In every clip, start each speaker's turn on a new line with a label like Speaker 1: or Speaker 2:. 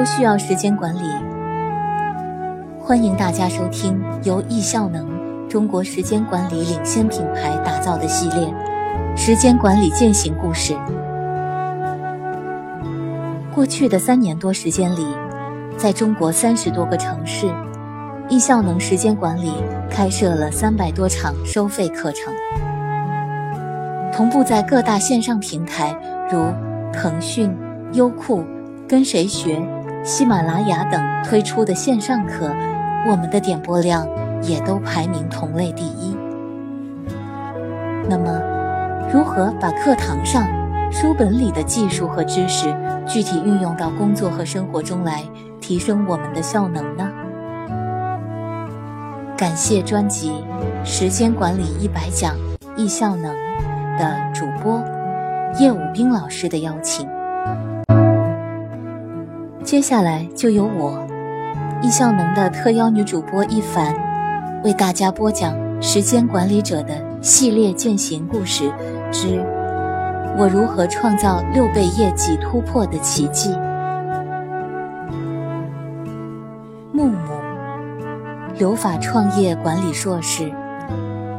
Speaker 1: 都需要时间管理。欢迎大家收听由易效能中国时间管理领先品牌打造的系列《时间管理践行故事》。过去的三年多时间里，在中国三十多个城市，易效能时间管理开设了三百多场收费课程，同步在各大线上平台如腾讯、优酷。跟谁学？喜马拉雅等推出的线上课，我们的点播量也都排名同类第一。那么，如何把课堂上书本里的技术和知识具体运用到工作和生活中来，提升我们的效能呢？感谢专辑《时间管理一百讲易效能》的主播叶武兵老师的邀请。接下来就由我，易效能的特邀女主播一凡，为大家播讲时间管理者的系列践行故事之“我如何创造六倍业绩突破的奇迹”。木木，留法创业管理硕士，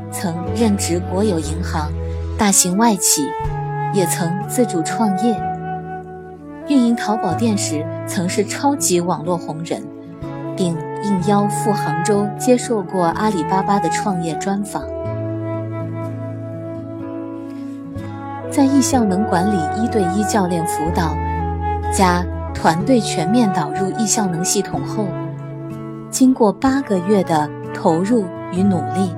Speaker 1: 曾任职国有银行、大型外企，也曾自主创业。运营淘宝店时，曾是超级网络红人，并应邀赴杭州接受过阿里巴巴的创业专访。在易效能管理一对一教练辅导加团队全面导入易效能系统后，经过八个月的投入与努力，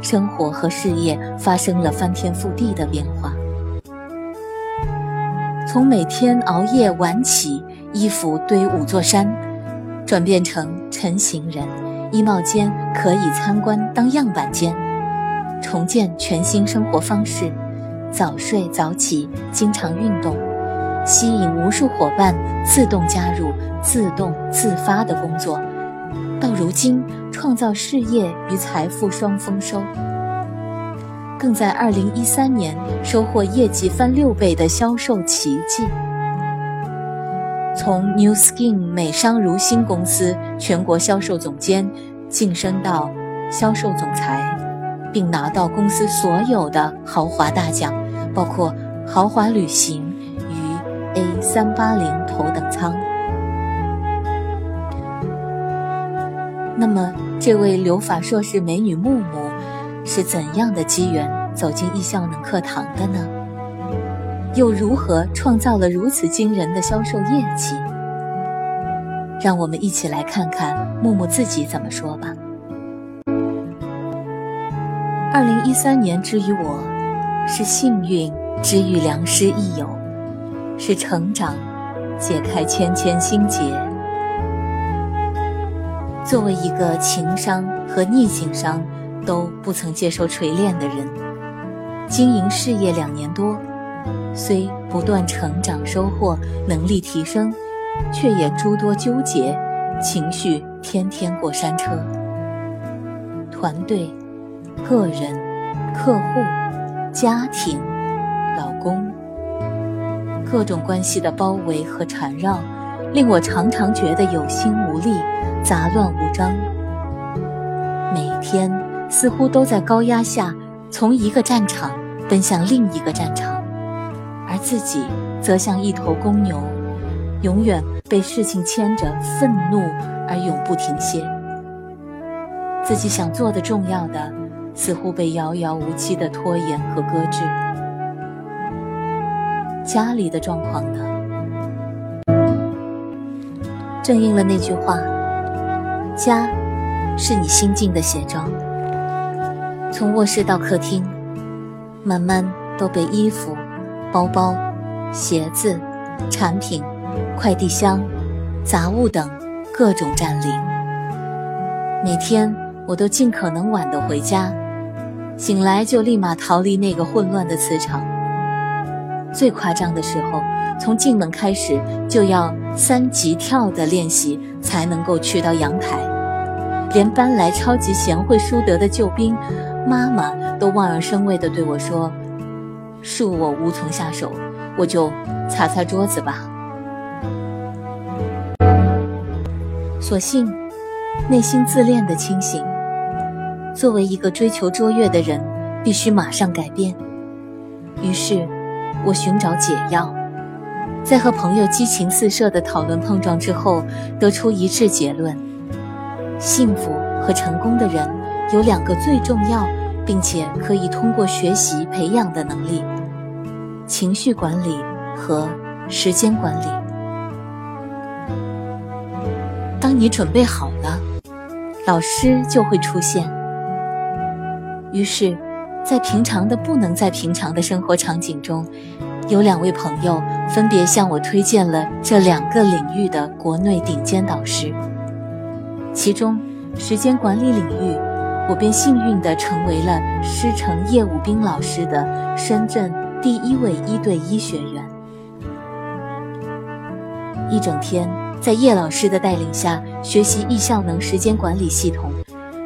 Speaker 1: 生活和事业发生了翻天覆地的变化。从每天熬夜晚起，衣服堆五座山，转变成晨行人，衣帽间可以参观当样板间，重建全新生活方式，早睡早起，经常运动，吸引无数伙伴自动加入、自动自发的工作，到如今创造事业与财富双丰收。更在二零一三年收获业绩翻六倍的销售奇迹，从 New Skin 美商如新公司全国销售总监晋升到销售总裁，并拿到公司所有的豪华大奖，包括豪华旅行与 A 三八零头等舱。那么，这位留法硕士美女木木。是怎样的机缘走进易效能课堂的呢？又如何创造了如此惊人的销售业绩？让我们一起来看看木木自己怎么说吧。二零一三年之于我，是幸运之于良师益友，是成长解开千千心结。作为一个情商和逆境商。都不曾接受锤炼的人，经营事业两年多，虽不断成长收获，能力提升，却也诸多纠结，情绪天天过山车。团队、个人、客户、家庭、老公，各种关系的包围和缠绕，令我常常觉得有心无力，杂乱无章。每天。似乎都在高压下，从一个战场奔向另一个战场，而自己则像一头公牛，永远被事情牵着，愤怒而永不停歇。自己想做的重要的，似乎被遥遥无期的拖延和搁置。家里的状况呢？正应了那句话：家，是你心境的写照。从卧室到客厅，慢慢都被衣服、包包、鞋子、产品、快递箱、杂物等各种占领。每天我都尽可能晚的回家，醒来就立马逃离那个混乱的磁场。最夸张的时候，从进门开始就要三级跳的练习才能够去到阳台，连搬来超级贤惠淑德的救兵。妈妈都望而生畏地对我说：“恕我无从下手，我就擦擦桌子吧。”所幸，内心自恋的清醒。作为一个追求卓越的人，必须马上改变。于是，我寻找解药，在和朋友激情四射的讨论碰撞之后，得出一致结论：幸福和成功的人有两个最重要，并且可以通过学习培养的能力——情绪管理和时间管理。当你准备好了，老师就会出现。于是，在平常的不能再平常的生活场景中，有两位朋友分别向我推荐了这两个领域的国内顶尖导师。其中，时间管理领域，我便幸运地成为了师承叶武兵老师的深圳第一位一对一学员。一整天，在叶老师的带领下学习易效能时间管理系统。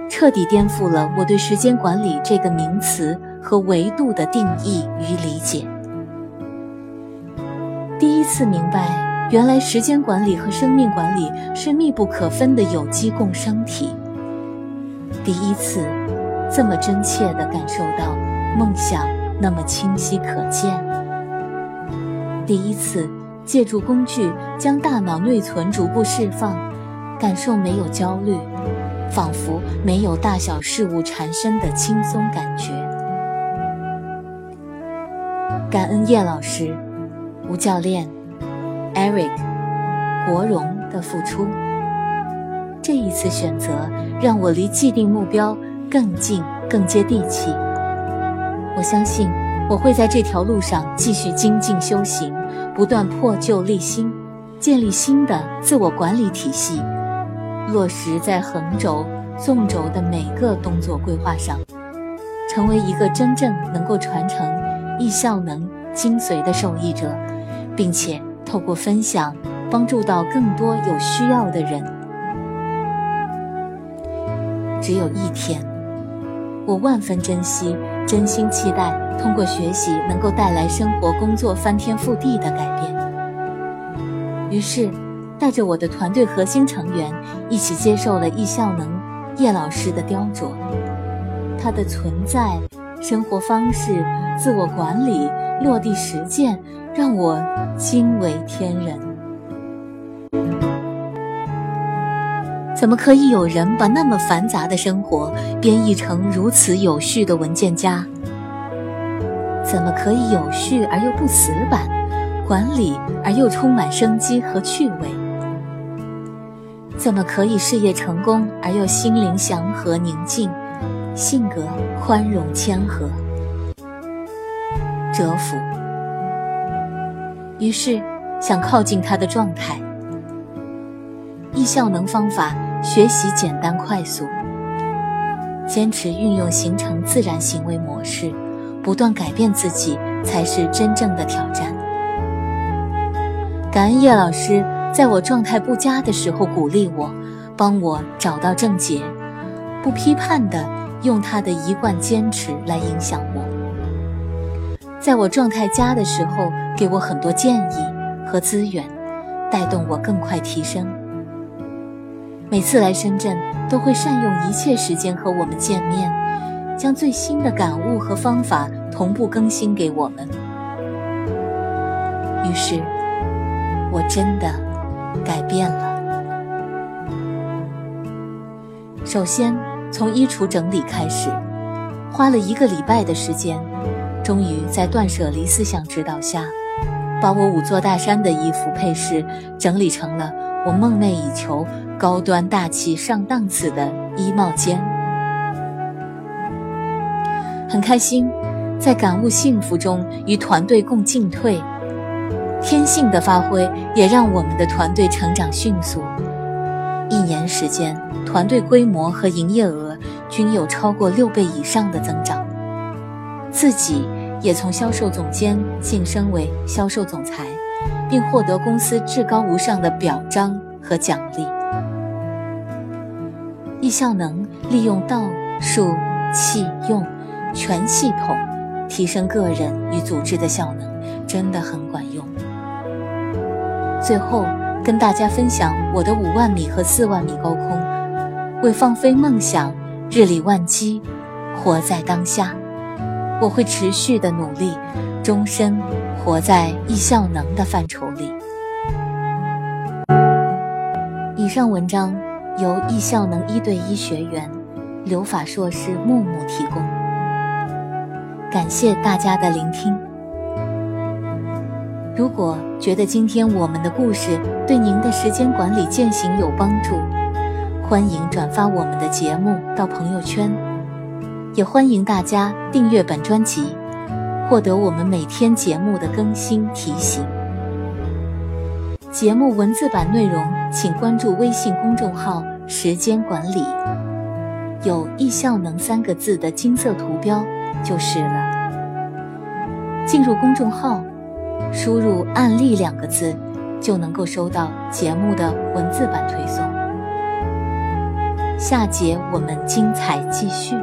Speaker 1: 彻底颠覆了我对时间管理这个名词和维度的定义与理解。第一次明白，原来时间管理和生命管理是密不可分的有机共生体。第一次，这么真切地感受到梦想那么清晰可见。第一次，借助工具将大脑内存逐步释放，感受没有焦虑。仿佛没有大小事物缠身的轻松感觉。感恩叶老师、吴教练、Eric、国荣的付出。这一次选择让我离既定目标更近、更接地气。我相信我会在这条路上继续精进修行，不断破旧立新，建立新的自我管理体系。落实在横轴、纵轴的每个动作规划上，成为一个真正能够传承易效能精髓的受益者，并且透过分享帮助到更多有需要的人。只有一天，我万分珍惜，真心期待通过学习能够带来生活、工作翻天覆地的改变。于是。带着我的团队核心成员一起接受了易效能叶老师的雕琢，他的存在、生活方式、自我管理、落地实践，让我惊为天人。怎么可以有人把那么繁杂的生活编译成如此有序的文件夹？怎么可以有序而又不死板，管理而又充满生机和趣味？怎么可以事业成功而又心灵祥和宁静，性格宽容谦和？折服。于是想靠近他的状态。易效能方法学习简单快速，坚持运用形成自然行为模式，不断改变自己才是真正的挑战。感恩叶老师。在我状态不佳的时候，鼓励我，帮我找到症结，不批判的用他的一贯坚持来影响我。在我状态佳的时候，给我很多建议和资源，带动我更快提升。每次来深圳，都会善用一切时间和我们见面，将最新的感悟和方法同步更新给我们。于是，我真的。改变了。首先从衣橱整理开始，花了一个礼拜的时间，终于在断舍离思想指导下，把我五座大山的衣服配饰整理成了我梦寐以求、高端大气上档次的衣帽间。很开心，在感悟幸福中与团队共进退。天性的发挥也让我们的团队成长迅速。一年时间，团队规模和营业额均有超过六倍以上的增长。自己也从销售总监晋升为销售总裁，并获得公司至高无上的表彰和奖励。易效能利用道、术、气、用全系统提升个人与组织的效能，真的很管用。最后，跟大家分享我的五万米和四万米高空，为放飞梦想，日理万机，活在当下。我会持续的努力，终身活在易效能的范畴里。以上文章由易效能一对一学员留法硕士木木提供，感谢大家的聆听。如果觉得今天我们的故事对您的时间管理践行有帮助，欢迎转发我们的节目到朋友圈，也欢迎大家订阅本专辑，获得我们每天节目的更新提醒。节目文字版内容，请关注微信公众号“时间管理”，有“易效能”三个字的金色图标就是了。进入公众号。输入“案例”两个字，就能够收到节目的文字版推送。下节我们精彩继续。